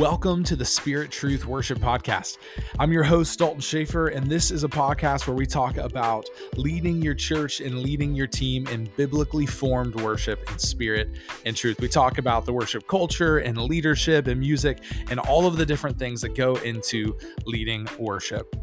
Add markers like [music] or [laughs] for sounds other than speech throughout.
Welcome to the Spirit Truth Worship Podcast. I'm your host, Dalton Schaefer, and this is a podcast where we talk about leading your church and leading your team in biblically formed worship in spirit and truth. We talk about the worship culture and leadership and music and all of the different things that go into leading worship.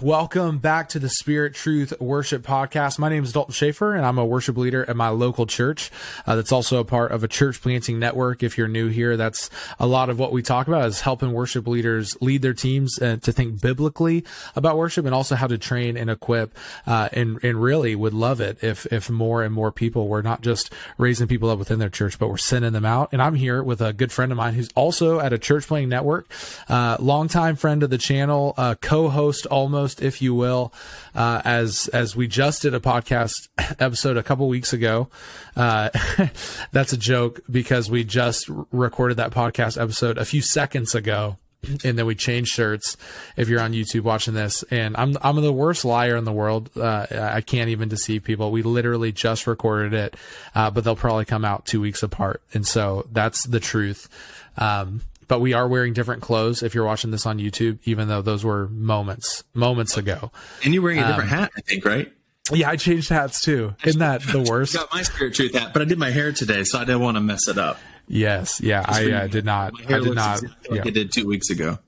Welcome back to the Spirit Truth Worship Podcast. My name is Dalton Schaefer, and I'm a worship leader at my local church. Uh, that's also a part of a church planting network. If you're new here, that's a lot of what we talk about is helping worship leaders lead their teams uh, to think biblically about worship, and also how to train and equip. Uh, and and really would love it if if more and more people were not just raising people up within their church, but we're sending them out. And I'm here with a good friend of mine who's also at a church planting network, uh, longtime friend of the channel, uh, co-host almost if you will, uh, as as we just did a podcast [laughs] episode a couple weeks ago. Uh, [laughs] that's a joke because we just recorded that podcast episode a few seconds ago. And then we changed shirts. If you're on YouTube watching this, and I'm I'm the worst liar in the world. Uh, I can't even deceive people. We literally just recorded it, uh, but they'll probably come out two weeks apart, and so that's the truth. Um, but we are wearing different clothes if you're watching this on YouTube, even though those were moments, moments ago. And you're wearing a different um, hat, I think, right? Yeah, I changed hats too. Isn't that the [laughs] worst? I got my spirit truth hat, but I did my hair today, so I didn't want to mess it up. Yes, yeah, I uh, did not. I did not. Exactly like yeah. did two weeks ago.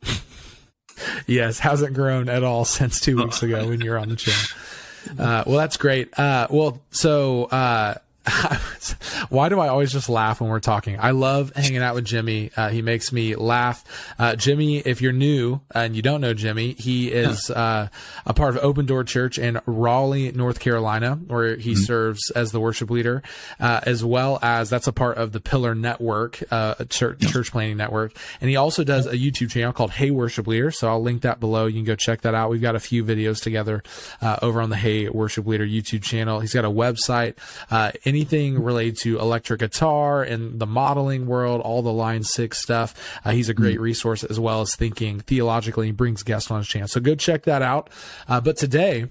[laughs] yes, hasn't grown at all since two weeks ago when you're on the channel. Uh, well, that's great. Uh, well, so uh, [laughs] why do I always just laugh when we're talking? I love hanging out with Jimmy. Uh, he makes me laugh. Uh, Jimmy, if you're new and you don't know Jimmy, he is [laughs] uh, a part of Open Door Church in Raleigh, North Carolina, where he mm-hmm. serves as the worship leader, uh, as well as that's a part of the Pillar Network, uh, church, church planting network. And he also does a YouTube channel called Hey Worship Leader. So I'll link that below. You can go check that out. We've got a few videos together uh, over on the Hey Worship Leader YouTube channel. He's got a website anything related to electric guitar and the modeling world, all the Line 6 stuff. Uh, he's a great mm resource as well as thinking theologically. He brings guests on his channel. So go check that out. Uh, but today,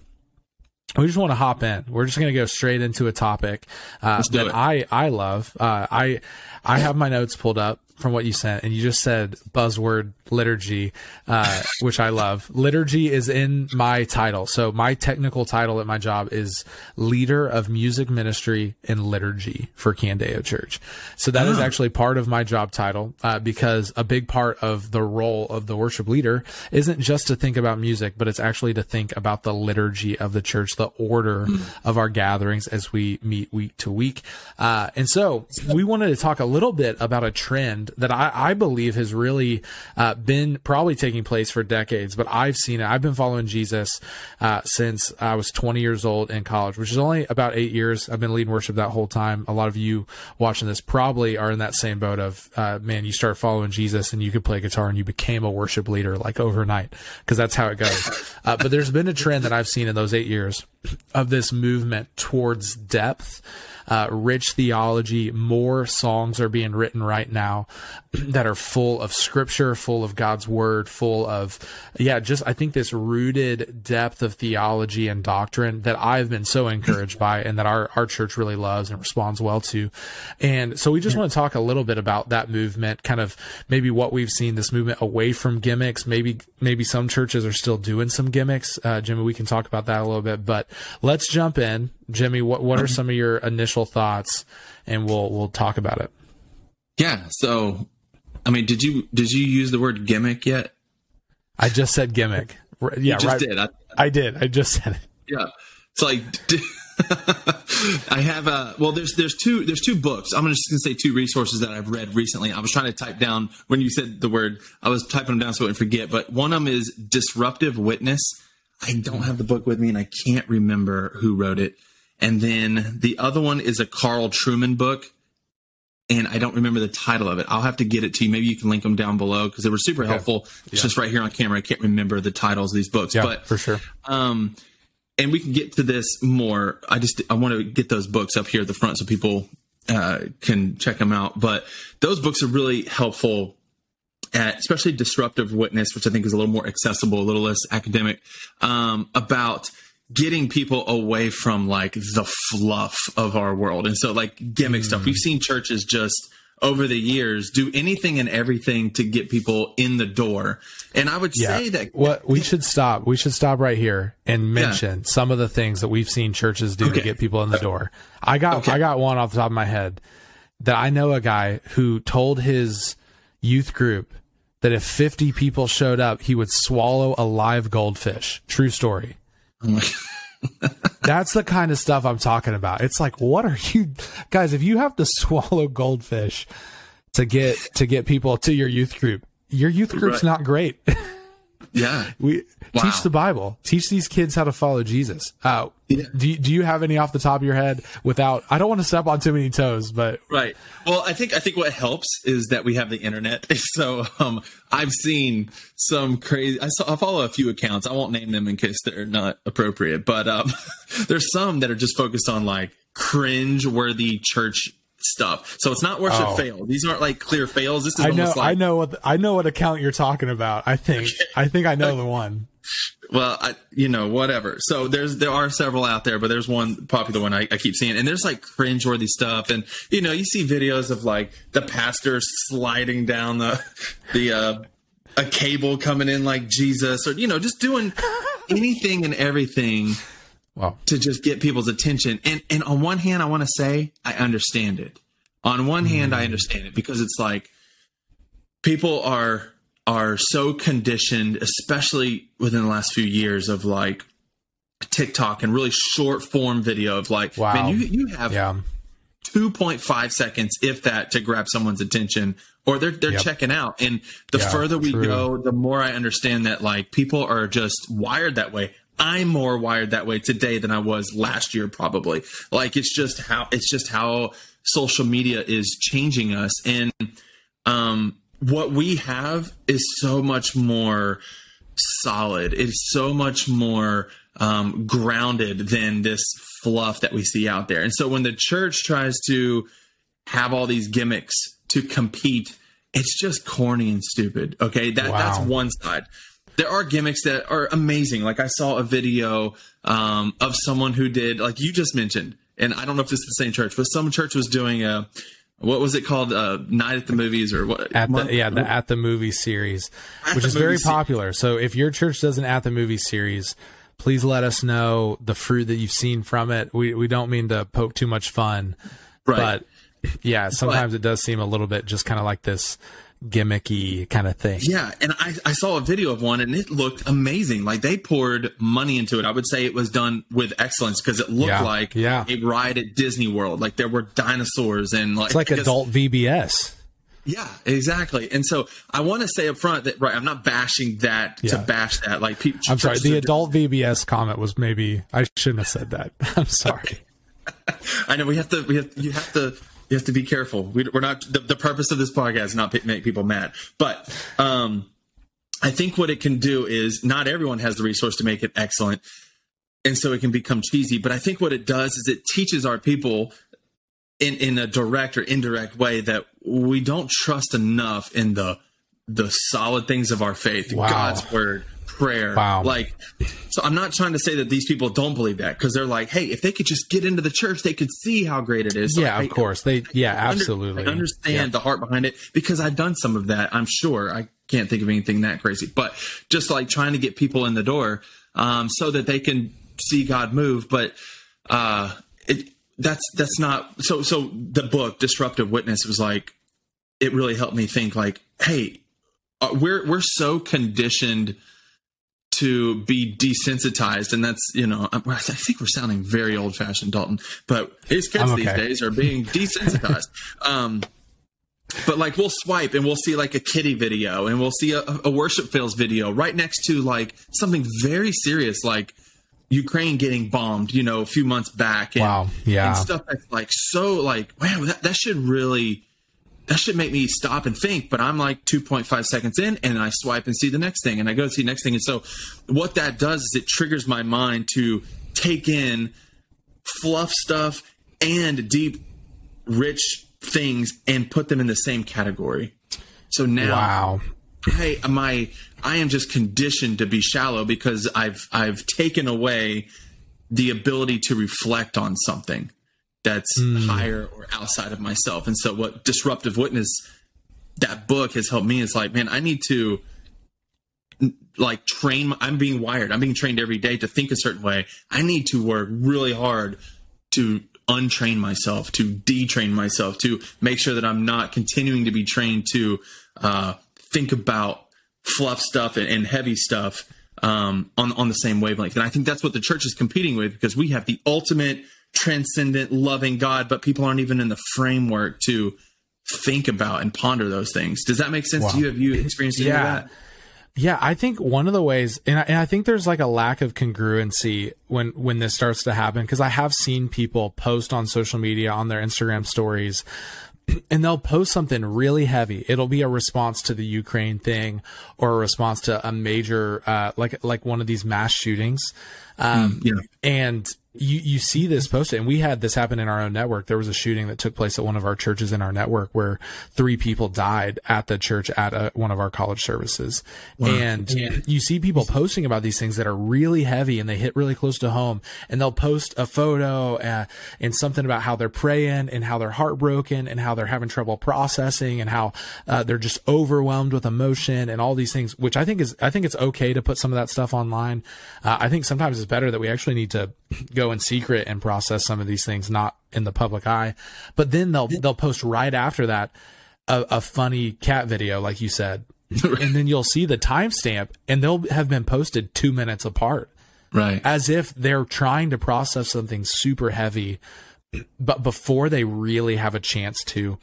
we just want to hop in. We're just going to go straight into a topic uh, that it. I I love. Uh, I I have my notes pulled up from what you sent, and you just said buzzword liturgy, uh, [laughs] which I love. Liturgy is in my title. So my technical title at my job is leader of music ministry and liturgy for Candeo Church. So that oh. is actually part of my job title uh, because a big part of the role of the worship leader isn't just to think about music, but it's actually to think about the liturgy of the church, the order mm. of our gatherings as we meet week to week. Uh, and so we wanted to talk a little bit about a trend that I, I believe has really uh, been probably taking place for decades, but I've seen it. I've been following Jesus uh, since I was 20 years old in college, which is only about eight years. I've been leading worship that whole time. A lot of you watching this probably are in that same boat of, uh, man, you start following Jesus and you could play guitar and you became a worship leader like overnight because that's how it goes. [laughs] Uh, but there's been a trend that I've seen in those eight years of this movement towards depth uh, rich theology. More songs are being written right now [clears throat] that are full of scripture, full of God's word, full of, yeah, just I think this rooted depth of theology and doctrine that I've been so encouraged by and that our, our church really loves and responds well to. And so we just want to talk a little bit about that movement, kind of maybe what we've seen this movement away from gimmicks. Maybe, maybe some churches are still doing some gimmicks. Uh, Jimmy, we can talk about that a little bit, but let's jump in. Jimmy, what, what are some of your initial thoughts? And we'll, we'll talk about it. Yeah. So, I mean, did you, did you use the word gimmick yet? I just said gimmick. Yeah, you just right. did. I, I, did. I just said it. Yeah. It's like, [laughs] I have a well. There's there's two there's two books. I'm just gonna say two resources that I've read recently. I was trying to type down when you said the word. I was typing them down so I wouldn't forget. But one of them is Disruptive Witness. I don't have the book with me, and I can't remember who wrote it. And then the other one is a Carl Trueman book. And I don't remember the title of it. I'll have to get it to you. Maybe you can link them down below because they were super okay. helpful. It's yeah. just right here on camera. I can't remember the titles of these books, yeah, but for sure. Um, and we can get to this more. I just I want to get those books up here at the front so people uh, can check them out. But those books are really helpful at especially disruptive witness, which I think is a little more accessible, a little less academic, um, about getting people away from like the fluff of our world. And so like gimmick mm. stuff. We've seen churches just over the years do anything and everything to get people in the door. And I would yeah. say that what we should stop. We should stop right here and mention yeah. some of the things that we've seen churches do okay. to get people in the door. I got okay. I got one off the top of my head that I know a guy who told his youth group that if 50 people showed up, he would swallow a live goldfish. True story. [laughs] That's the kind of stuff I'm talking about. It's like, what are you guys? If you have to [laughs] swallow goldfish to get to get people to your youth group, your youth group's right. not great. [laughs] Yeah. We wow. teach the Bible. Teach these kids how to follow Jesus. Uh, yeah. do you, do you have any off the top of your head without I don't want to step on too many toes, but Right. Well, I think I think what helps is that we have the internet. [laughs] So, um, I've seen some crazy I saw I follow a few accounts. I won't name them in case they're not appropriate, but um, [laughs] there's some that are just focused on like cringe worthy church stuff. So it's not worship oh. fail. These aren't like clear fails. This is I know. Like, I know what I know what account you're talking about. I think. I think I know the one. [laughs] Well, I, you know, whatever. So there's there are several out there, but there's one popular one I, I keep seeing, and there's like cringeworthy stuff, and you know, you see videos of like the pastor sliding down the [laughs] the uh, a cable coming in like Jesus, or you know, just doing [laughs] anything and everything Wow. To just get people's attention. And and on one hand, I want to say I understand it. On one mm. hand, I understand it because it's like people are are so conditioned, especially within the last few years of like TikTok and really short form video of like, wow. man, you you have yeah. 2.5 seconds, if that, to grab someone's attention, or they're they're yep. checking out. And the yeah, further we true. go, the more I understand that like people are just wired that way. I'm more wired that way today than I was last year, probably. Like it's just how it's just how social media is changing us, and um, what we have is so much more solid. It's so much more um, grounded than this fluff that we see out there. And so when the church tries to have all these gimmicks to compete, it's just corny and stupid. Okay, that wow. that's one side there are gimmicks that are amazing. Like I saw a video um, of someone who did, like you just mentioned, and I don't know if this is the same church, but some church was doing a what was it called? Uh, Night at the Movies or what? At the, yeah, the At the Movies series, at which is very popular. So if your church does an At the movie series, please let us know the fruit that you've seen from it. We we don't mean to poke too much fun, right. but yeah, sometimes but, it does seem a little bit just kind of like this gimmicky kind of thing. Yeah, and I, I saw a video of one and it looked amazing. Like they poured money into it. I would say it was done with excellence because it looked yeah, like yeah. a ride at Disney World. Like there were dinosaurs and like it's like adult VBS. Yeah, exactly. And so I want to say up front that right, I'm not bashing that yeah. to bash that. Like people, I'm sorry. [laughs] The adult VBS comment was maybe I shouldn't have said that. [laughs] I'm sorry. [laughs] I know we have to. We have you have to you have to be careful. We, are not the, the, purpose of this podcast is not make people mad, but um, I think what it can do is not everyone has the resource to make it excellent, and so it can become cheesy. But I think what it does is it teaches our people in in a direct or indirect way that we don't trust enough in the the solid things of our faith, wow. God's word, prayer. Wow. Like, so I'm not trying to say that these people don't believe that because they're like, hey, if they could just get into the church, they could see how great it is. yeah, of course. They, yeah, I absolutely. I understand yeah. the heart behind it because I've done some of that. I'm sure. I can't think of anything that crazy, but just like trying to get people in the door um, so that they can see God move. But uh, it, that's that's not so. So the book Disruptive Witness was like, it really helped me think like, hey, uh, we're we're so conditioned to be desensitized, and that's you know I think we're sounding very old fashioned, Dalton, but his kids okay. these days are being [laughs] desensitized. um, but like we'll swipe and we'll see like a kitty video and we'll see a, a worship fails video right next to like something very serious like Ukraine getting bombed, you know, a few months back. And, wow. Yeah. And stuff that's like so like, wow, that, that should really that should make me stop and think, but I'm like 2.5 seconds in and I swipe and see the next thing and I go see the next thing. And so what that does is it triggers my mind to take in fluff stuff and deep, rich things and put them in the same category. So now, wow. hey, my I am just conditioned to be shallow because I've I've taken away the ability to reflect on something that's mm. higher or outside of myself. And so, what disruptive witness that book has helped me is like, man, I need to like train. I'm being wired. I'm being trained every day to think a certain way. I need to work really hard to untrain myself, to detrain myself, to make sure that I'm not continuing to be trained to uh, think about fluff stuff and, and heavy stuff um, on on the same wavelength. And I think that's what the church is competing with because we have the ultimate transcendent, loving God, but people aren't even in the framework to think about and ponder those things. Does that make sense wow. to you? Have you experienced any yeah. of that? Yeah, I think one of the ways, and I, and I, think there's like a lack of congruency when when this starts to happen because I have seen people post on social media on their Instagram stories [clears throat] and they'll post something really heavy. It'll be a response to the Ukraine thing or a response to a major, uh, like, like one of these mass shootings. Um, mm, yeah. and you you see this posted, and we had this happen in our own network. There was a shooting that took place at one of our churches in our network where three people died at the church at a, one of our college services. Wow. And yeah. you see people posting about these things that are really heavy and they hit really close to home. And they'll post a photo uh, and something about how they're praying and how they're heartbroken and how they're having trouble processing and how uh, they're just overwhelmed with emotion and all these things. Which I think is I think it's okay to put some of that stuff online. Uh, I think sometimes it's better that we actually need to go in secret and process some of these things, not in the public eye. But then they'll they'll post right after that a, a funny cat video, like you said, [laughs] and then you'll see the timestamp, and they'll have been posted two minutes apart, right? As if they're trying to process something super heavy, but before they really have a chance to,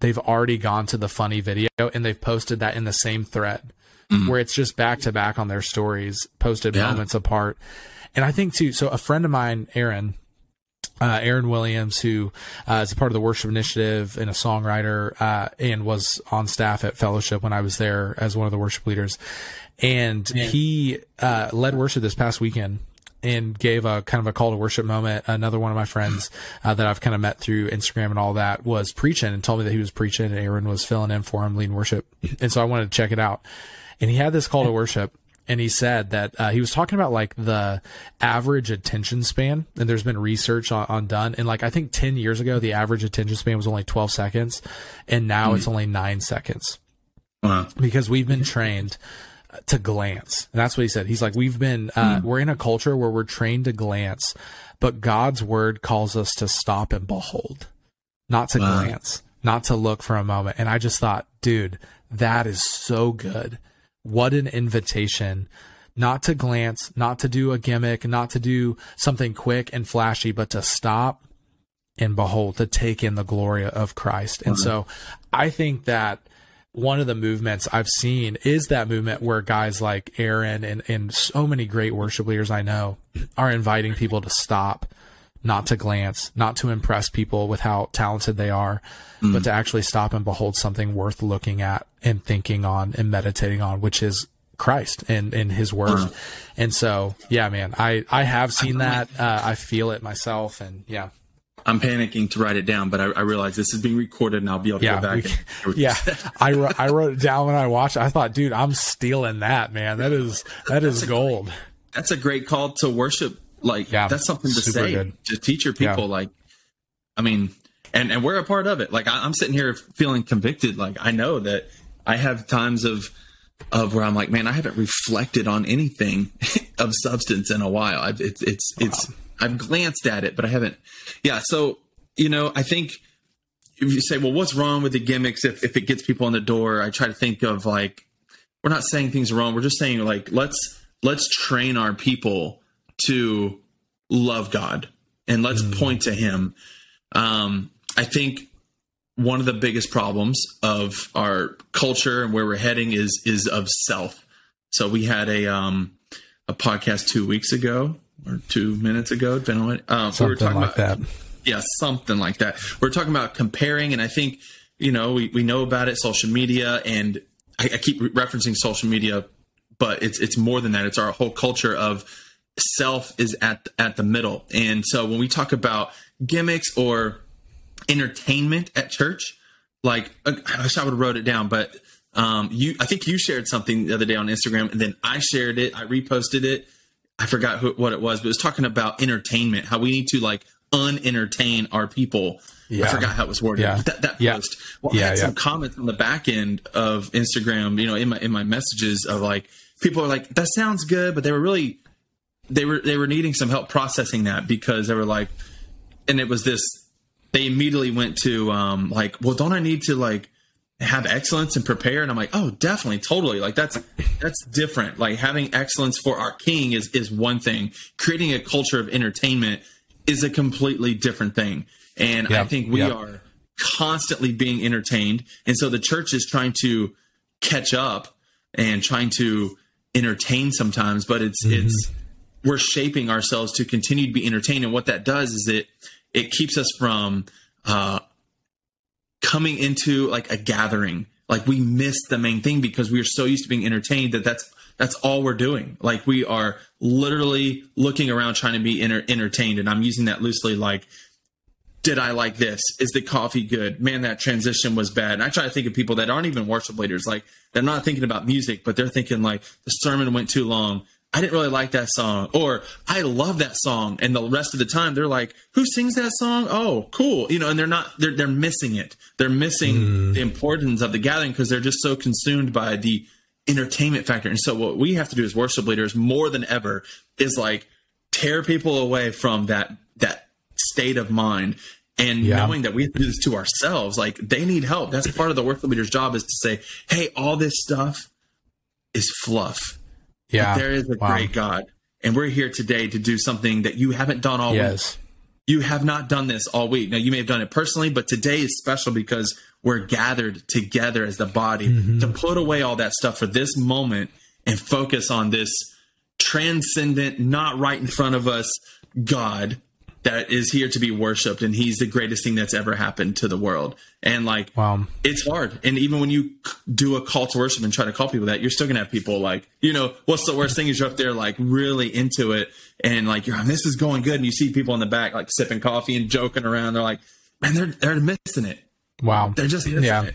they've already gone to the funny video and they've posted that in the same thread. Mm-hmm. Where it's just back to back on their stories, posted yeah. moments apart and I think too, so a friend of mine, Aaron, uh, Aaron Williams, who uh, is a part of the worship initiative and a songwriter, uh, and was on staff at Fellowship when I was there as one of the worship leaders. And yeah. he uh, led worship this past weekend and gave a kind of a call to worship moment. Another one of my friends uh, that I've kind of met through Instagram and all that was preaching and told me that he was preaching and Aaron was filling in for him leading worship. And so I wanted to check it out. And he had this call to worship and he said that uh, he was talking about like the average attention span and there's been research on, on, done and like i think 10 years ago the average attention span was only 12 seconds and now mm-hmm. it's only 9 seconds wow. because we've been trained to glance and that's what he said he's like we've been uh, mm. we're in a culture where we're trained to glance but god's word calls us to stop and behold not to wow. glance not to look for a moment and i just thought dude that is so good what an invitation not to glance, not to do a gimmick, not to do something quick and flashy, but to stop and behold, to take in the glory of Christ. And mm-hmm. so I think that one of the movements I've seen is that movement where guys like Aaron and, and so many great worship leaders I know are inviting people to stop, not to glance, not to impress people with how talented they are, mm. but to actually stop and behold something worth looking at and thinking on and meditating on, which is Christ and, and his word. Mm. And so, yeah, man, I, I have seen that. Uh, I feel it myself and yeah. I'm panicking to write it down, but I, I realize this is being recorded and I'll be able to yeah, go back. We, [laughs] yeah, I, wrote, I wrote it down when I watched. I thought, dude, I'm stealing that, man. That is that is gold. Great, that's a great call to worship. Like, yeah, that's something to say good. to teach your people. Yeah. Like, I mean, and and we're a part of it. Like I, am sitting here feeling convicted. Like I know that I have times of of where I'm like, man, I haven't reflected on anything [laughs] of substance in a while. I've, it's it's wow. it's I've glanced at it, but I haven't. Yeah, so you know, I think if you say, well, what's wrong with the gimmicks if if it gets people in the door? I try to think of like we're not saying things wrong. We're just saying like let's let's train our people to love God and let's mm. point to Him. Um, I think one of the biggest problems of our culture and where we're heading is is of self. So we had a um a podcast two weeks ago or two minutes ago, depending on um, something we were talking like about, that. Yeah, something like that. We're talking about comparing, and I think you know we, we know about it, social media, and I, I keep referencing social media, but it's it's more than that. It's our whole culture of self is at at the middle, and so when we talk about gimmicks or entertainment at church. Like uh, I wish I would have wrote it down, but um, you I think you shared something the other day on Instagram, and then I shared it, I reposted it. I forgot who, what it was, but it was talking about entertainment, how we need to like unentertain our people. Yeah. I forgot how it was worded. Yeah. That, that Yeah. post. Well, Yeah, I had some comments on the back end of Instagram, you know, in my in my messages of like people are like, that sounds good, but they were really they were they were needing some help processing that because they were like and it was this they immediately went to um like, well, don't I need to like have excellence and prepare? And i'm like oh definitely totally. Like that's that's different. Like having excellence for our king is is one thing. Creating a culture of entertainment is a completely different thing. And i think we yep. are constantly being entertained. And so the church is trying to catch up and trying to entertain sometimes but it's it's we're shaping ourselves to continue to be entertained. And what that does is it it keeps us from uh coming into like a gathering. Like we miss the main thing because we are so used to being entertained that that's that's all we're doing. Like we are literally looking around trying to be enter- entertained. And i'm using that loosely like did i like this? Is the coffee good? Man that transition was bad. And i try to think of people that aren't even worship leaders. Like they're not thinking about music but they're thinking like the sermon went too long I didn't really like that song, or I love that song, and the rest of the time they're like, "Who sings that song? Oh, cool!" You know, and they're not they're they're missing it. They're missing hmm. the importance of the gathering because they're just so consumed by the entertainment factor. And so, what we have to do as worship leaders more than ever is like tear people away from that that state of mind. And Yeah. knowing that we have to do this to ourselves, like they need help. That's part of the worship leader's job is to say, "Hey, all this stuff is fluff." Yeah. there is a Wow. great God, and we're here today to do something that you haven't done all week. Yes. You have not done this all week. Now you may have done it personally, but today is special because we're gathered together as the body Mm-hmm. to put away all that stuff for this moment and focus on this transcendent, not right in front of us God that is here to be worshiped, and He's the greatest thing that's ever happened to the world. And like, Wow. it's hard. And even when you do a call to worship and try to call people that, you're still gonna have people like, you know, what's the worst thing is you're up there like really into it and like you're, this is going good, and you see people in the back like sipping coffee and joking around. They're like, man, they're they're missing it. Wow. They're just missing Yeah. it.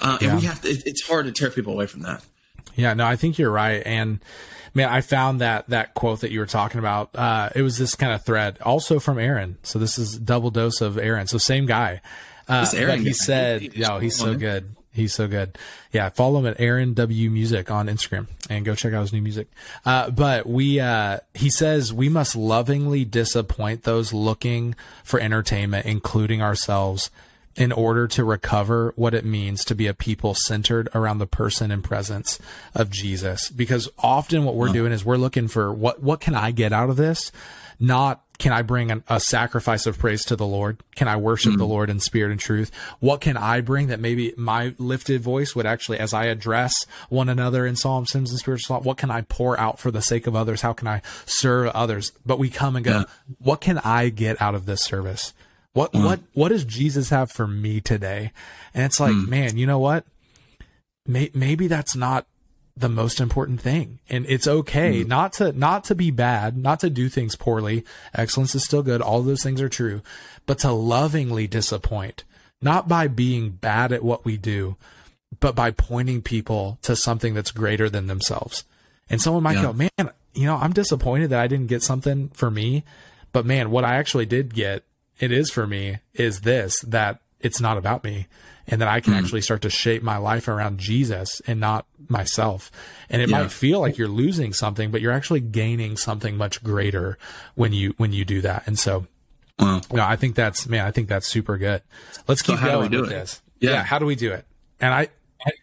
Uh, and we have to. It, it's hard to tear people away from that. Yeah, no, I think you're right. And man, I found that that quote that you were talking about. Uh, it was this kind of thread, also from Aaron. So this is double dose of Aaron. So same guy. Uh, This Aaron he said, he's "Yo, he's so good. He's so good. Yeah, follow him at Aaron W Music on Instagram and go check out his new music. Uh, but we, uh, he says we must lovingly disappoint those looking for entertainment, including ourselves, in order to recover what it means to be a people centered around the person and presence of Jesus. Because often what we're doing is we're looking for what, what can I get out of this? Not can I bring an, a sacrifice of praise to the Lord? Can I worship the hmm. Lord in spirit and truth? What can I bring that maybe my lifted voice would actually, as I address one another in psalms, hymns, and spiritual song, what can I pour out for the sake of others? How can I serve others? But we come and go, what can I get out of this service? What mm. what what does Jesus have for me today? And it's like, mm. man, you know what? May, maybe that's not the most important thing, and it's okay mm. not to not to be bad, not to do things poorly. Excellence is still good. All those things are true, but to lovingly disappoint, not by being bad at what we do, but by pointing people to something that's greater than themselves. And someone might Yeah. go, man, you know, I'm disappointed that I didn't get something for me, but man, what I actually did get, it is for me, is this that it's not about me and that I can hmm. actually start to shape my life around Jesus and not myself. And it Yeah. might feel like you're losing something, but you're actually gaining something much greater when you when you do that. And so Wow. no, I think that's man. I think that's super good. Let's keep how do we going do with it? this. Yeah. Yeah. How do we do it? And I,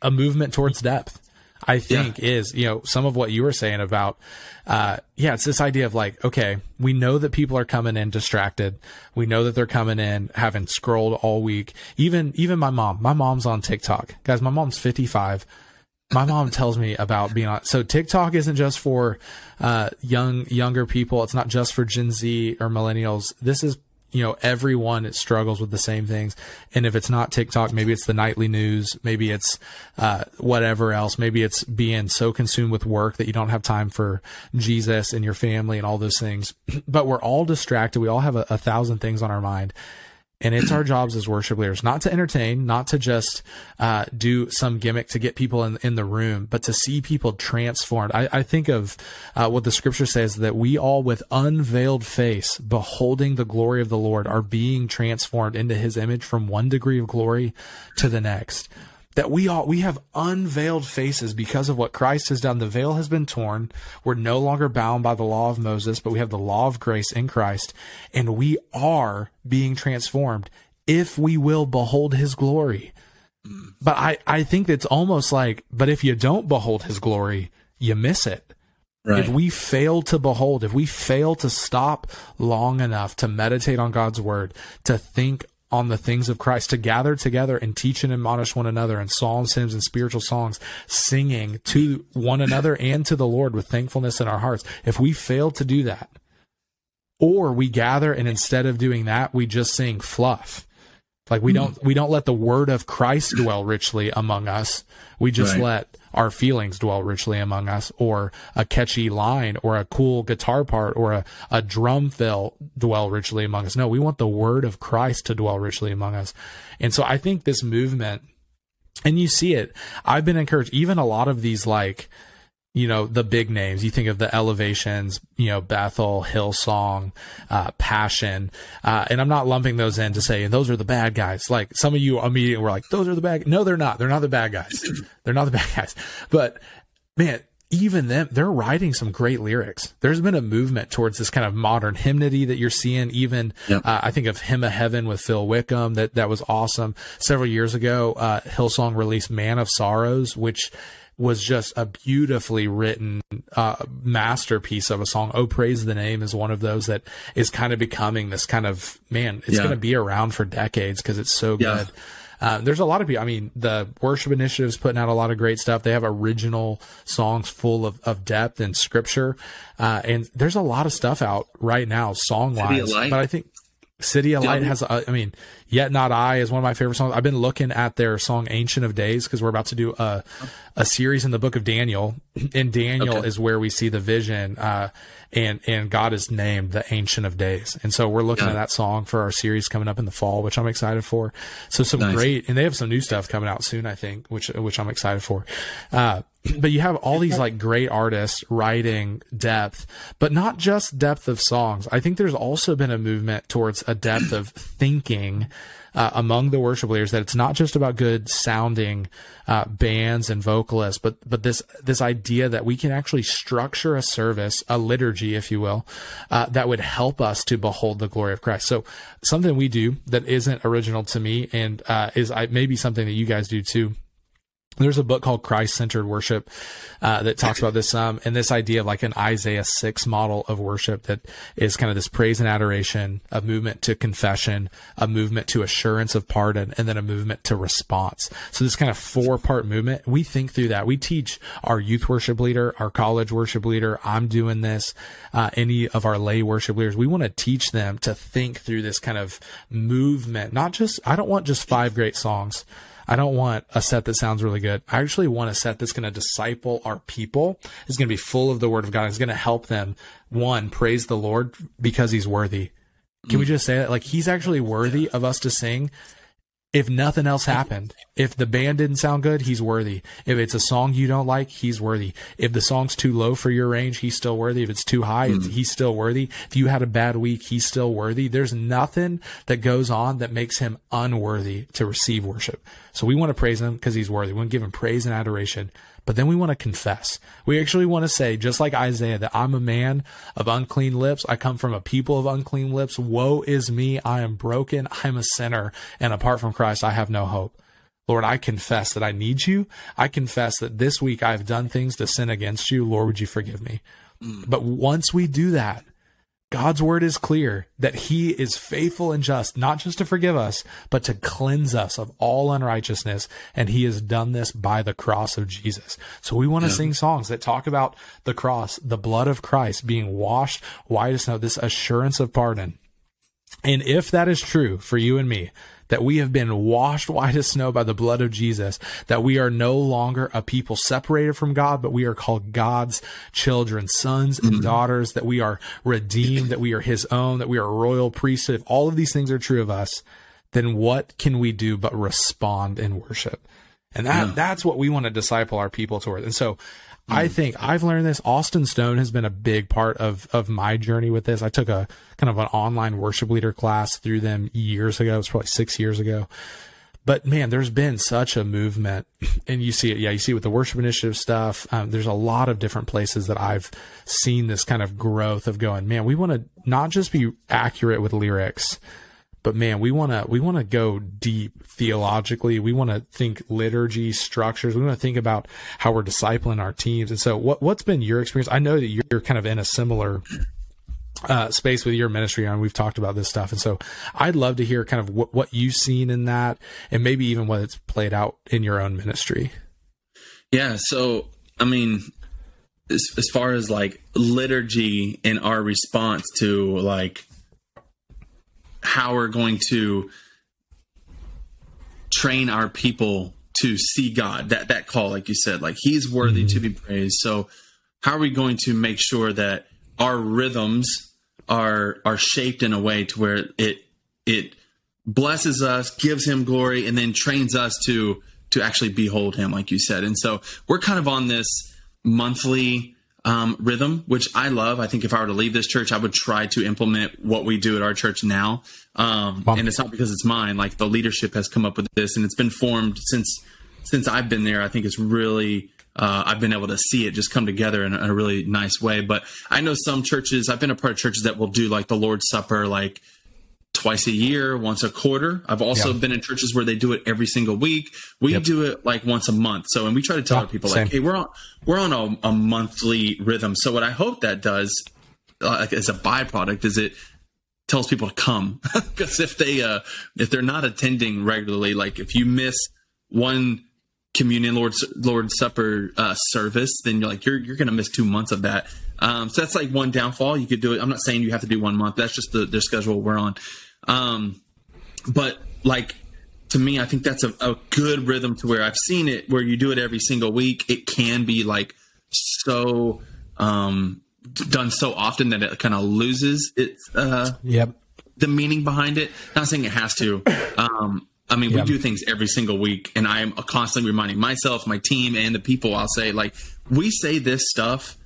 a movement towards depth. I think is you know some of what you were saying about, uh, yeah, it's this idea of like, okay, we know that people are coming in distracted. We know that they're coming in having scrolled all week. Even even my mom. My mom's on TikTok, guys. My mom's fifty five my mom [laughs] tells me about being on so tiktok isn't just for uh young younger people it's not just for gen z or millennials this is you know everyone struggles with the same things. And if it's not tiktok maybe it's the nightly news maybe it's uh whatever else. Maybe it's being so consumed with work that you don't have time for jesus and your family and all those things. [clears throat] But we're all distracted. We all have a, a thousand things on our mind And it's our jobs as worship leaders not to entertain, not to just uh, do some gimmick to get people in, in the room, but to see people transformed. I, I think of uh, what the scripture says that we all, with unveiled face, beholding the glory of the Lord, are being transformed into his image from one degree of glory to the next that we all we have unveiled faces because of what Christ has done. The veil has been torn. We're no longer bound by the law of Moses, but we have the law of grace in Christ, and we are being transformed if we will behold his glory. But I, I think it's almost like, but if you don't behold his glory, you miss it. Right. If we fail to behold, if we fail to stop long enough to meditate on God's word, to think on the things of Christ, to gather together and teach and admonish one another in psalms, hymns, and spiritual songs, singing to one another and to the Lord with thankfulness in our hearts. If we fail to do that, or we gather and instead of doing that, we just sing fluff. Like we hmm. don't we don't let the word of Christ dwell richly among us. We just right. let our feelings dwell richly among us, or a catchy line, or a cool guitar part, or a, a drum fill dwell richly among us. No, we want the word of Christ to dwell richly among us. And so I think this movement, and you see it, I've been encouraged, even a lot of these like you know the big names. You think of the elevations you know bethel hillsong uh, passion. Uh, and i'm not lumping those in to say those are the bad guys. Like some of you immediately were like those are the bad no they're not. They're not the bad guys. [clears throat] They're not the bad guys. But man even them they're writing some great lyrics. There's been a movement towards this kind of modern hymnody that you're seeing. Even yep. uh, i think of hymn of heaven with phil wickham. That that was awesome. Several years ago uh, hillsong released man of sorrows which was just a beautifully written uh, masterpiece of a song. Oh, praise the name is one of those that is kind of becoming this kind of man. It's yeah. going to be around for decades because it's so yeah. good. Uh, there's a lot of people. I mean, the worship initiatives putting out a lot of great stuff. They have original songs full of, of depth and scripture. Uh, and there's a lot of stuff out right now, song wise. But I think CityAlight has, I mean, Yet Not I is one of my favorite songs. I've been looking at their song Ancient of Days because we're about to do a, a series in the book of Daniel. [clears throat] And Daniel okay. is where we see the vision, uh, and, and God is named the Ancient of Days. And so we're looking yeah. at that song for our series coming up in the fall, which I'm excited for. So some nice. great, and they have some new stuff coming out soon, I think, which, which I'm excited for. Uh, but you have all these like great artists writing depth, but not just depth of songs. I think there's also been a movement towards a depth of thinking uh, among the worship leaders that it's not just about good sounding uh, bands and vocalists, but but this this idea that we can actually structure a service, a liturgy, if you will, uh, that would help us to behold the glory of Christ. So something we do that isn't original to me and uh, is I, maybe something that you guys do too there's a book called Christ Centered Worship uh, that talks about this um, and this idea of like an Isaiah 6 model of worship that is kind of this praise and adoration, a movement to confession, a movement to assurance of pardon, and then a movement to response. So this kind of four part movement, we think through that. We teach our youth worship leader, our college worship leader, I'm doing this, uh, any of our lay worship leaders. We want to teach them to think through this kind of movement, not just, I don't want just five great songs. I don't want a set that sounds really good. I actually want a set that's going to disciple our people, is going to be full of the word of God, is going to help them, one, praise the Lord because he's worthy. Can we mm. just say that? Like, he's actually worthy of us to sing if nothing else happened, if the band didn't sound good, he's worthy. If it's a song you don't like, he's worthy. If the song's too low for your range, he's still worthy. If it's too high, mm. he's still worthy. If you had a bad week, he's still worthy. There's nothing that goes on that makes him unworthy to receive worship. So we want to praise him because he's worthy. We want to give him praise and adoration. But then we want to confess. We actually want to say, just like Isaiah, that I'm a man of unclean lips. I come from a people of unclean lips. Woe is me. I am broken. I'm a sinner. And apart from Christ, I have no hope. Lord, I confess that I need you. I confess that this week I've done things to sin against you. Lord, would you forgive me? Mm. But once we do that, God's word is clear that he is faithful and just, not just to forgive us, but to cleanse us of all unrighteousness. And he has done this by the cross of Jesus. So we want to yeah. sing songs that talk about the cross, the blood of Christ being washed white as snow, this assurance of pardon. And if that is true for you and me, that we have been washed white as snow by the blood of Jesus, that we are no longer a people separated from God, but we are called God's children, sons and mm-hmm. daughters, that we are redeemed, that we are his own, that we are royal priesthood. If all of these things are true of us, then what can we do but respond in worship? And that, yeah. that's what we want to disciple our people toward. And so I mm. think I've learned this. Austin Stone has been a big part of, of my journey with this. I took a kind of an online worship leader class through them years ago. It was probably six years ago. But man, there's been such a movement and you see it. Yeah. You see it with the worship initiative stuff. Um, there's a lot of different places that I've seen this kind of growth of going, man, we want to not just be accurate with lyrics, but man, we want to we want to go deep theologically. We want to think liturgy structures. We want to think about how we're discipling our teams. And so, what what's been your experience? I know that you're kind of in a similar uh, space with your ministry and we've talked about this stuff and so i'd love to hear kind of what, what you've seen in that and maybe even what it's played out in your own ministry yeah so i mean as, as far as like liturgy and our response to like how we're going to train our people to see God. That that call, like you said, like He's worthy mm-hmm. to be praised. So, how are we going to make sure that our rhythms are are shaped in a way to where it it blesses us, gives Him glory, and then trains us to to actually behold Him, like you said. And so, we're kind of on this monthly um, rhythm, which I love. I think if I were to leave this church, I would try to implement what we do at our church now. Um, wow. And it's not because it's mine. Like the leadership has come up with this, and it's been formed since since I've been there. I think it's really uh, I've been able to see it just come together in a, in a, really nice way. But I know some churches. I've been a part of churches that will do like the Lord's Supper, like twice a year, once a quarter. I've also been in churches where they do it every single week. We yep. do it like once a month. So, and we try to tell yeah, people same. like, hey, we're on we're on a, a, monthly rhythm. So, what I hope that does, uh, as a byproduct, is it tells people to come [laughs] because if they uh if they're not attending regularly, like if you miss one communion Lord's Lord's Supper uh, service, then you're like you're you're gonna miss two months of that. Um, so that's like one downfall. You could do it. I'm not saying you have to do one month. That's just the, the schedule we're on. Um, but like to me, I think that's a, a good rhythm to where I've seen it where you do it every single week. It can be like so um, done so often that it kind of loses its uh, yep the meaning behind it. Not saying it has to. Um, I mean, yep. we do things every single week, and I am constantly reminding myself, my team, and the people. I'll say like we say this stuff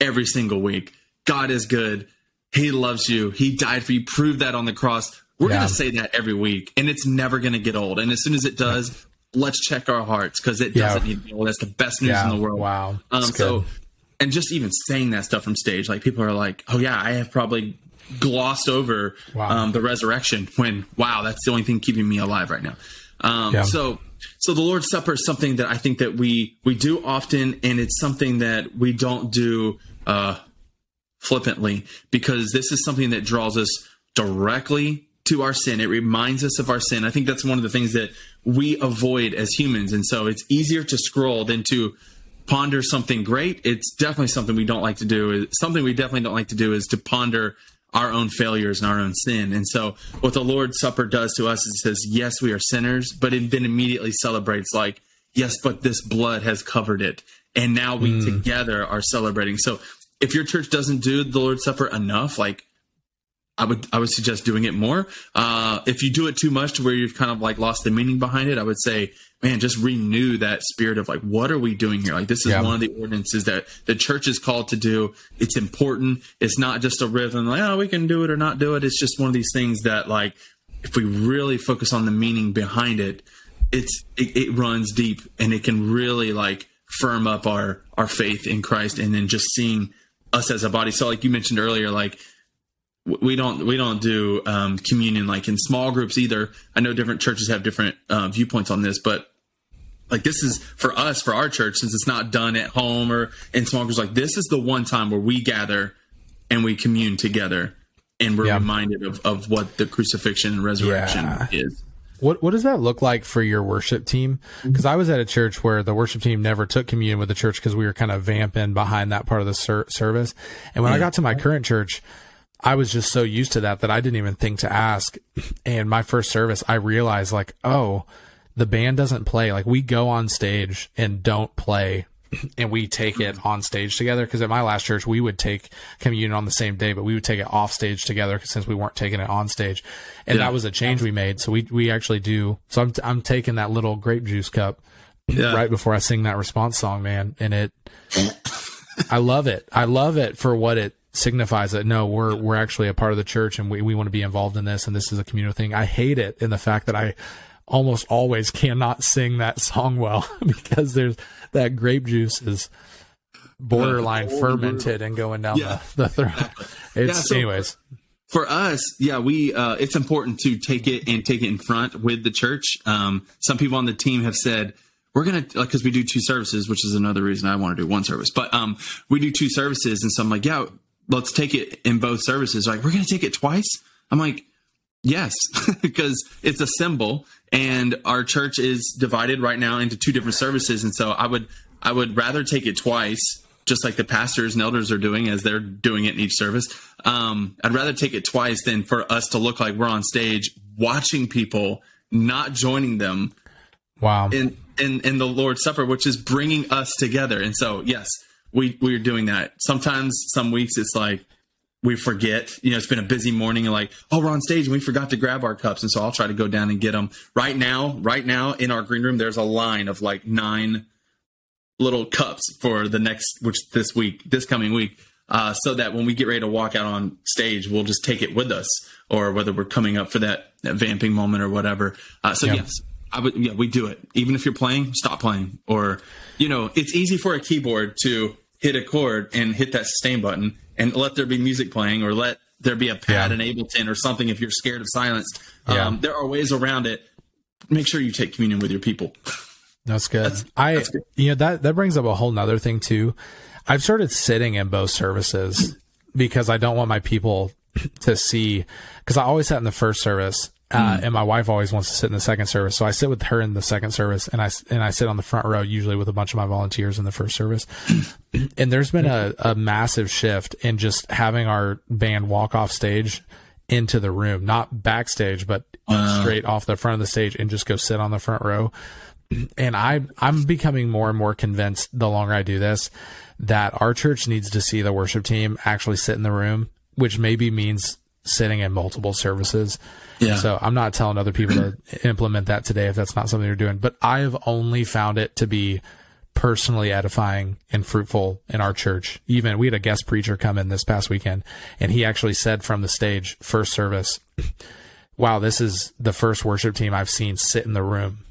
every single week. God is good. He loves you. He died for you. Prove that on the cross. We're yeah. going to say that every week, and it's never going to get old. And as soon as it does, let's check our hearts because it doesn't need to be old. That's the best news yeah. in the world. Wow. Um, so, and just even saying that stuff from stage, like people are like, "Oh yeah, I have probably glossed over wow. um, the resurrection." When wow, that's the only thing keeping me alive right now. Um, yeah. So, so the Lord's Supper is something that I think that we we do often, and it's something that we don't do uh, flippantly because this is something that draws us directly to our sin. It reminds us of our sin. I think that's one of the things that we avoid as humans. And so it's easier to scroll than to ponder something great. It's definitely something we don't like to do. Something we definitely don't like to do is to ponder our own failures and our own sin. And so what the Lord's Supper does to us is it says, yes, we are sinners, but it then immediately celebrates like, yes, but this blood has covered it. And now we mm. together are celebrating. So if your church doesn't do the Lord's Supper enough, like I would I would suggest doing it more. Uh, if you do it too much to where you've kind of like lost the meaning behind it, I would say, man, just renew that spirit of like, what are we doing here? Like this is yeah. one of the ordinances that the church is called to do. It's important. It's not just a rhythm like, oh, we can do it or not do it. It's just one of these things that like, if we really focus on the meaning behind it, it's it, it runs deep and it can really like firm up our our faith in Christ and then just seeing us as a body. So like you mentioned earlier, like we don't we don't do um, communion like in small groups either. I know different churches have different uh, viewpoints on this, but like this is for us for our church since it's not done at home or in small groups. Like this is the one time where we gather and we commune together, and we're yeah. reminded of of what the crucifixion and resurrection yeah. is. What what does that look like for your worship team? Because I was at a church where the worship team never took communion with the church because we were kind of vamping behind that part of the ser- service. And when yeah. I got to my current church, I was just so used to that that I didn't even think to ask. And my first service, I realized like, oh, the band doesn't play. Like we go on stage and don't play and we take it on stage together. Because at my last church, we would take communion on the same day, but we would take it off stage together since we weren't taking it on stage. And Yeah. that was a change we made. So we we actually do. So I'm I'm taking that little grape juice cup Yeah. right before I sing that response song, man, and it. I love it. I love it for what it signifies that no, we're we're actually a part of the church and we, we want to be involved in this and this is a communal thing. I hate it in the fact that I almost always [laughs] cannot sing that song well [laughs] because there's that grape juice is borderline fermented and going down Yeah. the, the throat. It's Yeah, so- anyways. for us, yeah, we uh, it's important to take it and take it in front with the church. Um, some people on the team have said we're gonna like because we do two services, which is another reason I want to do one service. But um, we do two services, and so I'm like, yeah, let's take it in both services. Like we're gonna take it twice. I'm like, yes, [laughs] because it's a symbol, and our church is divided right now into two different services, and so I would I would rather take it twice just like the pastors and elders are doing as they're doing it in each service. Um, I'd rather take it twice than for us to look like we're on stage watching people not joining them Wow. in in in the Lord's Supper, which is bringing us together. And so, yes, we we're doing that. Sometimes, some weeks, it's like we forget. You know, it's been a busy morning, and like, oh, we're on stage and we forgot to grab our cups, and so I'll try to go down and get them. Right now, right now in our green room, there's a line of like nine little cups for the next, which this week, this coming week. Uh, so that when we get ready to walk out on stage, we'll just take it with us, or whether we're coming up for that, that vamping moment or whatever. Uh, so Yeah. yes, I would, yeah, we do it. Even if you're playing, stop playing. Or, you know, it's easy for a keyboard to hit a chord and hit that sustain button and let there be music playing or let there be a pad Yeah. in Ableton or something if you're scared of silence. Yeah. Um, there are ways around it. Make sure you take communion with your people. That's good. I, good. you know, that, that brings up a whole nother thing too. I've started sitting in both services because I don't want my people to see, cause I always sat in the first service. Uh, and my wife always wants to sit in the second service. So I sit with her in the second service and I, and I sit on the front row, usually with a bunch of my volunteers in the first service. [clears throat] and there's been a, a massive shift in just having our band walk off stage into the room, not backstage, but straight off the front of the stage and just go sit on the front row and I I'm becoming more and more convinced the longer I do this that our church needs to see the worship team actually sit in the room, which maybe means sitting in multiple services. Yeah. So I'm not telling other people to [clears throat] implement that today if that's not something they're doing, but I have only found it to be personally edifying and fruitful in our church. Even we had a guest preacher come in this past weekend and he actually said from the stage first service, wow, this is the first worship team I've seen sit in the room.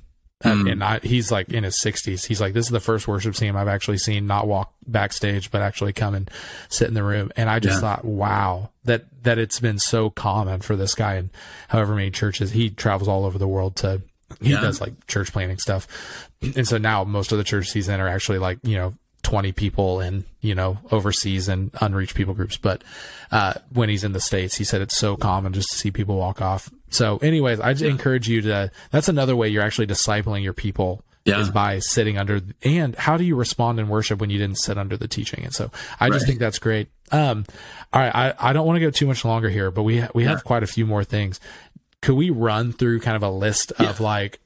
Uh, and I, he's like in his 60s. He's like, this is the first worship team I've actually seen not walk backstage, but actually come and sit in the room. And I just Yeah. thought, wow, that that it's been so common for this guy and however many churches he travels all over the world to. He Yeah. does like church planting stuff, and so now most of the churches he's in are actually like you know 20 people in you know overseas and unreached people groups but uh when he's in the states he said it's so common just to see people walk off so anyways i just encourage you to that's another way you're actually discipling your people Yeah. is by sitting under and how do you respond in worship when you didn't sit under the teaching? And so i just think that's great. Um all right i, I don't want to go too much longer here but we we have quite a few more things. Could we run through kind of a list of like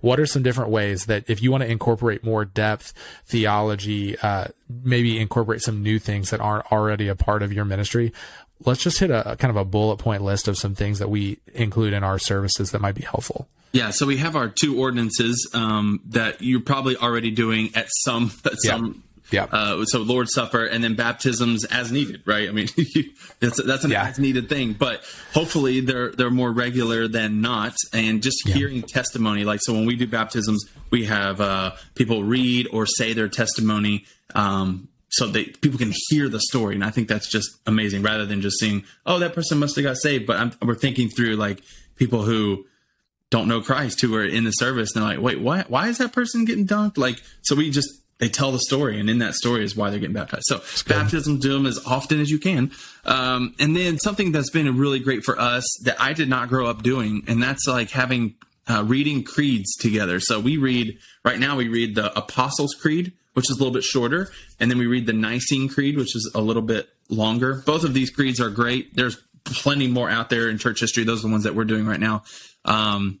what are some different ways that if you want to incorporate more depth theology uh, maybe incorporate some new things that aren't already a part of your ministry let's just hit a, a kind of a bullet point list of some things that we include in our services that might be helpful Yeah, so we have our two ordinances um, that you're probably already doing at some [laughs] at Yeah. some. Yeah. Uh, so Lord's Supper and then baptisms as needed, right? I mean, [laughs] that's that's an Yeah. as needed thing, but hopefully they're they're more regular than not. And just hearing testimony, like so when we do baptisms, we have uh, people read or say their testimony. Um, so that people can hear the story, and I think that's just amazing. Rather than just seeing, oh, that person must have got saved, but I'm, we're thinking through like people who don't know Christ who are in the service. And they're like, wait, why, why is that person getting dunked? Like, so we just, they tell the story and in that story is why they're getting baptized. So baptism, do them as often as you can. Um, and then something that's been really great for us that I did not grow up doing. And that's like having, uh, reading creeds together. So we read, right now we read the Apostles' Creed, which is a little bit shorter. And then we read the Nicene Creed, which is a little bit longer. Both of these creeds are great. There's plenty more out there in church history. Those are the ones that we're doing right now. Um,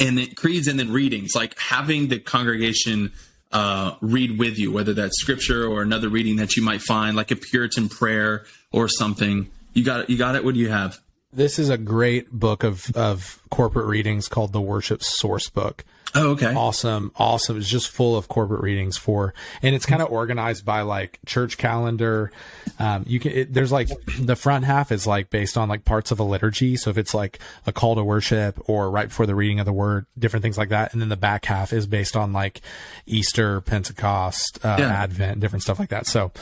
and then creeds and then readings, like having the congregation uh, read with you, whether that's scripture or another reading that you might find, like a Puritan prayer or something. You got it. You got it. What do you have? This is a great book of, of corporate readings called the Worship Source Book. Oh, okay. Awesome. Awesome. It's just full of corporate readings for, and it's kind of organized by like church calendar. Um, you can, it, there's like the front half is like based on like parts of a liturgy. So if it's like a call to worship or right before the reading of the word, different things like that. And then the back half is based on like Easter, Pentecost, uh, yeah. Advent, different stuff like that. So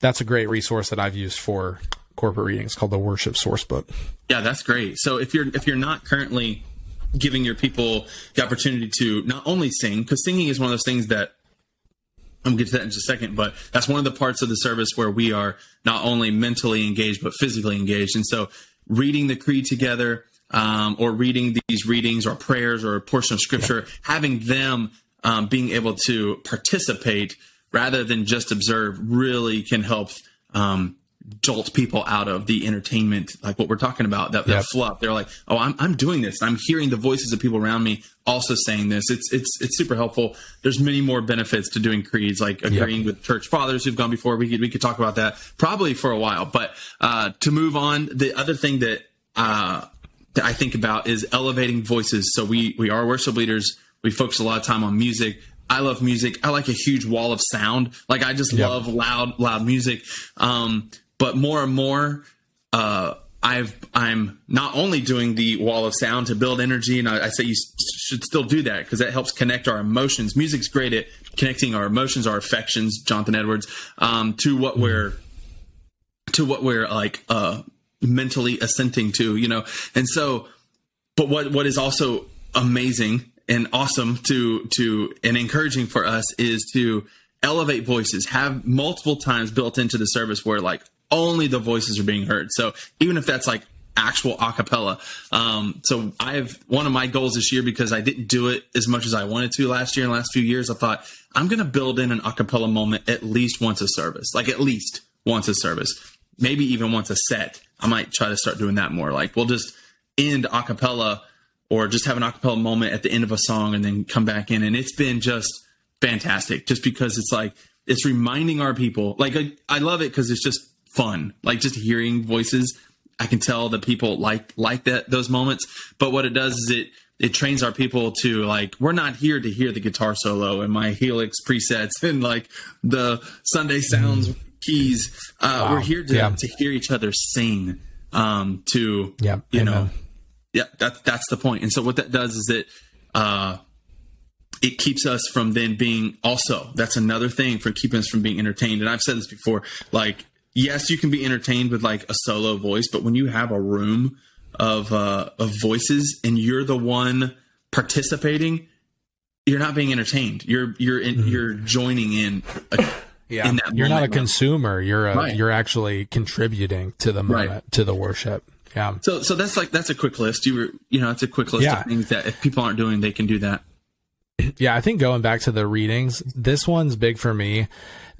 that's a great resource that I've used for corporate readings called the Worship Source Book. Yeah, that's great. So if you're if you're not currently giving your people the opportunity to not only sing, because singing is one of those things that I'm gonna get to that in just a second, but that's one of the parts of the service where we are not only mentally engaged but physically engaged. And so reading the creed together, um, or reading these readings or prayers or a portion of scripture, having them um, being able to participate rather than just observe really can help um, jolt people out of the entertainment, like what we're talking about, that, yep. that fluff. They're like, oh, I'm, I'm doing this. I'm hearing the voices of people around me also saying this. It's, it's, it's super helpful. There's many more benefits to doing creeds, like agreeing yep. with church fathers who've gone before. We could, we could talk about that probably for a while, but, uh, to move on, the other thing that, uh, that I think about is elevating voices. So we, we are worship leaders. We focus a lot of time on music. I love music. I like a huge wall of sound. Like I just yep. love loud, loud music. Um, but more and more, uh, I've I'm not only doing the wall of sound to build energy, and I, I say you should still do that because that helps connect our emotions. Music's great at connecting our emotions, our affections. Jonathan Edwards um, to what mm-hmm. we're to what we're like uh, mentally assenting to, you know. And so, but what what is also amazing and awesome to to and encouraging for us is to elevate voices have multiple times built into the service where like only the voices are being heard. So even if that's like actual acapella. Um, so I have one of my goals this year because I didn't do it as much as I wanted to last year and last few years. I thought I'm going to build in an acapella moment at least once a service, like at least once a service, maybe even once a set. I might try to start doing that more. Like we'll just end acapella or just have an acapella moment at the end of a song and then come back in. And it's been just fantastic just because it's like, it's reminding our people, like I, I love it because it's just fun. Like just hearing voices, I can tell that people like like that those moments. But what it does is it it trains our people to like we're not here to hear the guitar solo and my Helix presets [laughs] and like the Sunday sounds mm. keys. Uh, wow. We're here to, yeah. to hear each other sing. Um, to yeah, you know, yeah, that's that's the point. And so what that does is it uh, it keeps us from then being also that's another thing for keeping us from being entertained. And I've said this before, like yes, you can be entertained with like a solo voice, but when you have a room of uh, of voices and you're the one participating, you're not being entertained. You're you're in, mm-hmm. you're joining in. A, yeah, in you're not a consumer. You're a, right. you're actually contributing to the moment right. to the worship. Yeah. So so that's like that's a quick list. You were you know it's a quick list yeah. of things that if people aren't doing, they can do that. Yeah, I think going back to the readings, this one's big for me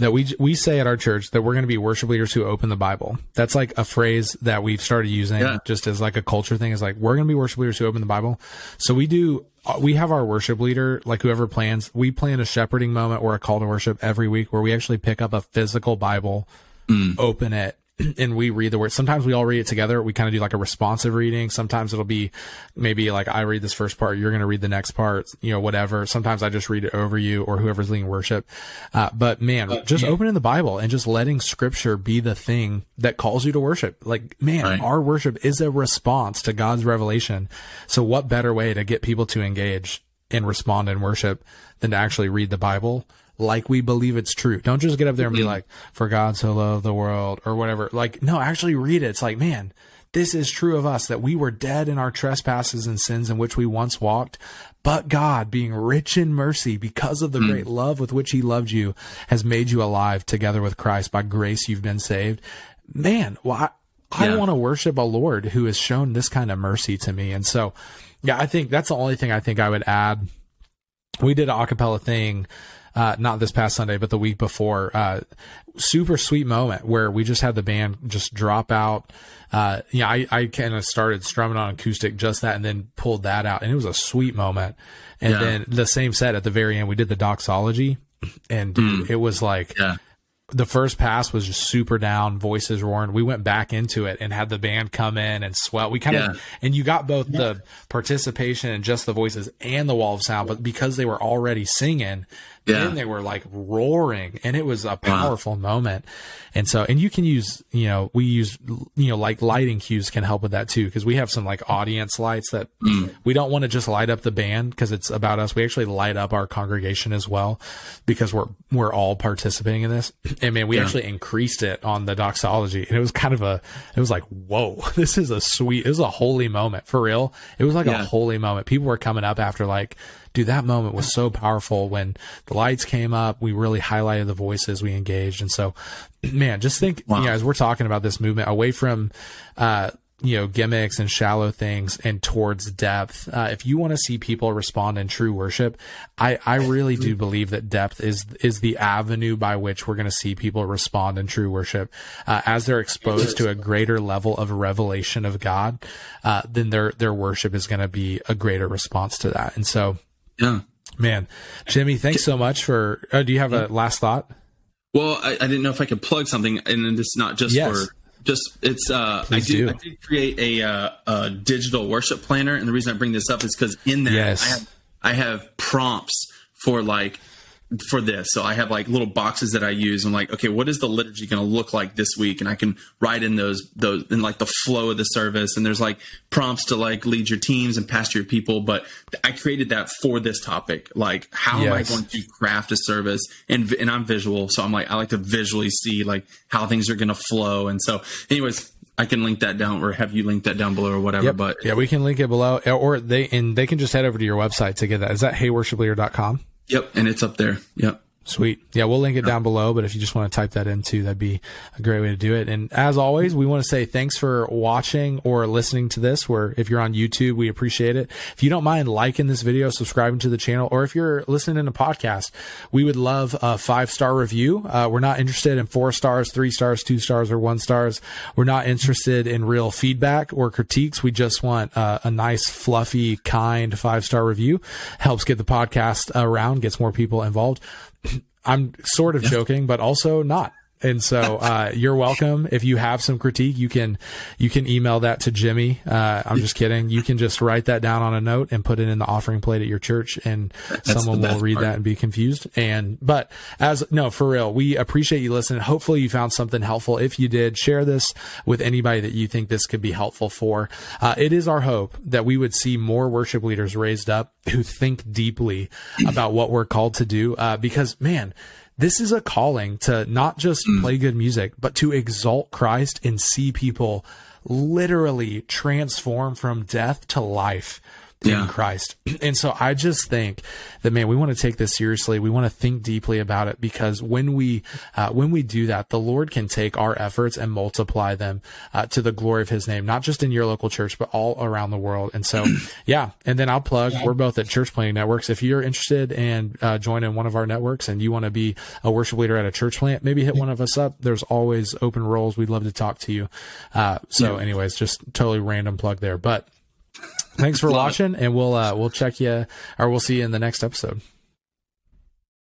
that we we say at our church that we're going to be worship leaders who open the Bible. That's like a phrase that we've started using yeah. just as like a culture thing. Is like we're going to be worship leaders who open the Bible. So we do. Uh, we have our worship leader, like whoever plans. We plan a shepherding moment or a call to worship every week where we actually pick up a physical Bible, mm. open it, and we read the word. Sometimes we all read it together. We kind of do like a responsive reading. Sometimes it'll be maybe like I read this first part, you're going to read the next part, you know, whatever. Sometimes I just read it over you or whoever's leading worship. Uh, but man, uh, just yeah. opening the Bible and just letting scripture be the thing that calls you to worship. Like, man, right. our worship is a response to God's revelation. So what better way to get people to engage and respond in worship than to actually read the Bible? Like we believe it's true. Don't just get up there and be mm-hmm. like, for God so loved the world or whatever. Like, no, actually read it. It's like, man, this is true of us that we were dead in our trespasses and sins in which we once walked. But God, being rich in mercy because of the mm. great love with which he loved you, has made you alive together with Christ. By grace, you've been saved. Man, well, I, yeah. I want to worship a Lord who has shown this kind of mercy to me. And so, yeah, I think that's the only thing I think I would add. We did an acapella thing uh, not this past Sunday, but the week before. Uh, super sweet moment where we just had the band just drop out. Uh, yeah, I, I kind of started strumming on acoustic, just that, and then pulled that out. And it was a sweet moment. And yeah. then the same set at the very end, we did the doxology. and dude, Mm. it was like Yeah. The first pass was just super down, voices roaring. We went back into it and had the band come in and swell. We kind Yeah. of, and you got both the participation and just the voices and the wall of sound, but because they were already singing, Yeah. then they were like roaring and it was a powerful moment. And so, and you can use, you know, we use, you know, like lighting cues can help with that too. Cause we have some like audience lights that mm. we don't want to just light up the band because it's about us. We actually light up our congregation as well because we're, we're all participating in this. And man, we actually increased it on the doxology and it was kind of a, it was like, whoa, [laughs] this is a sweet, it was a holy moment for real. It was like a holy moment. People were coming up after like, dude, that moment was so powerful when the lights came up. We really highlighted the voices we engaged. And so, [clears throat] man, just think, you know, as we're talking about this movement away from, uh, you know, gimmicks and shallow things and towards depth. Uh, if you want to see people respond in true worship, I, I really do believe that depth is, is the avenue by which we're going to see people respond in true worship. Uh, as they're exposed to a greater level of revelation of God, uh, then their, their worship is going to be a greater response to that. And so, Yeah. Man, Jimmy, thanks so much for. Uh, do you have a last thought? Well, I, I didn't know if I could plug something, and it's not just Yes. for just it's. Uh, I Please do. I did create a, uh, a digital worship planner, and the reason I bring this up is because in that Yes. I have I have prompts for like for this. So I have like little boxes that I use. I'm like, okay, what is the liturgy going to look like this week? And I can write in those those in like the flow of the service. And there's like prompts to like lead your teams and pastor your people. But I created that for this topic. Like, how am I going to craft a service? And and I'm visual, so I'm like, I like to visually see like how things are going to flow. And so, anyways. I can link that down, or have you link that down below, or whatever. Yep. But yeah, we can link it below, or they and they can just head over to your website to get that. Is that heyworshipleader.com? Yep, and it's up there. Yep. Sweet. Yeah, we'll link it down below, but if you just want to type that in too, that'd be a great way to do it. And as always, we want to say thanks for watching or listening to this, where if you're on YouTube, we appreciate it. If you don't mind liking this video, subscribing to the channel, or if you're listening in a podcast, we would love a five star review. Uh, we're not interested in four stars, three stars, two stars, or one stars. We're not interested in real feedback or critiques. We just want uh, a nice, fluffy, kind five star review. Helps get the podcast around, gets more people involved. I'm sort of joking, but also not. And so, uh, you're welcome. If you have some critique, you can, you can email that to Jimmy. Uh, I'm just kidding. You can just write that down on a note and put it in the offering plate at your church and someone will read part. that and be confused. And, but as, no, for real, we appreciate you listening. Hopefully you found something helpful. If you did, share this with anybody that you think this could be helpful for. Uh, it is our hope that we would see more worship leaders raised up who think deeply about what we're called to do. Uh, because man, this is a calling to not just hmm. play good music, but to exalt Christ and see people literally transform from death to life in Christ. [clears throat] And so I just think that man, we want to take this seriously. We want to think deeply about it because when we uh, when we do that, the Lord can take our efforts and multiply them uh, to the glory of His name, not just in your local church, but all around the world. And so, [clears throat] yeah. And then I'll plug. We're both at Church Planting Networks. If you're interested in uh, joining one of our networks and you want to be a worship leader at a church plant, maybe hit one of us up. There's always open roles. We'd love to talk to you. Uh, so, anyways, just totally random plug there, but. Thanks for watching, and we'll uh, we'll check you or we'll see you in the next episode.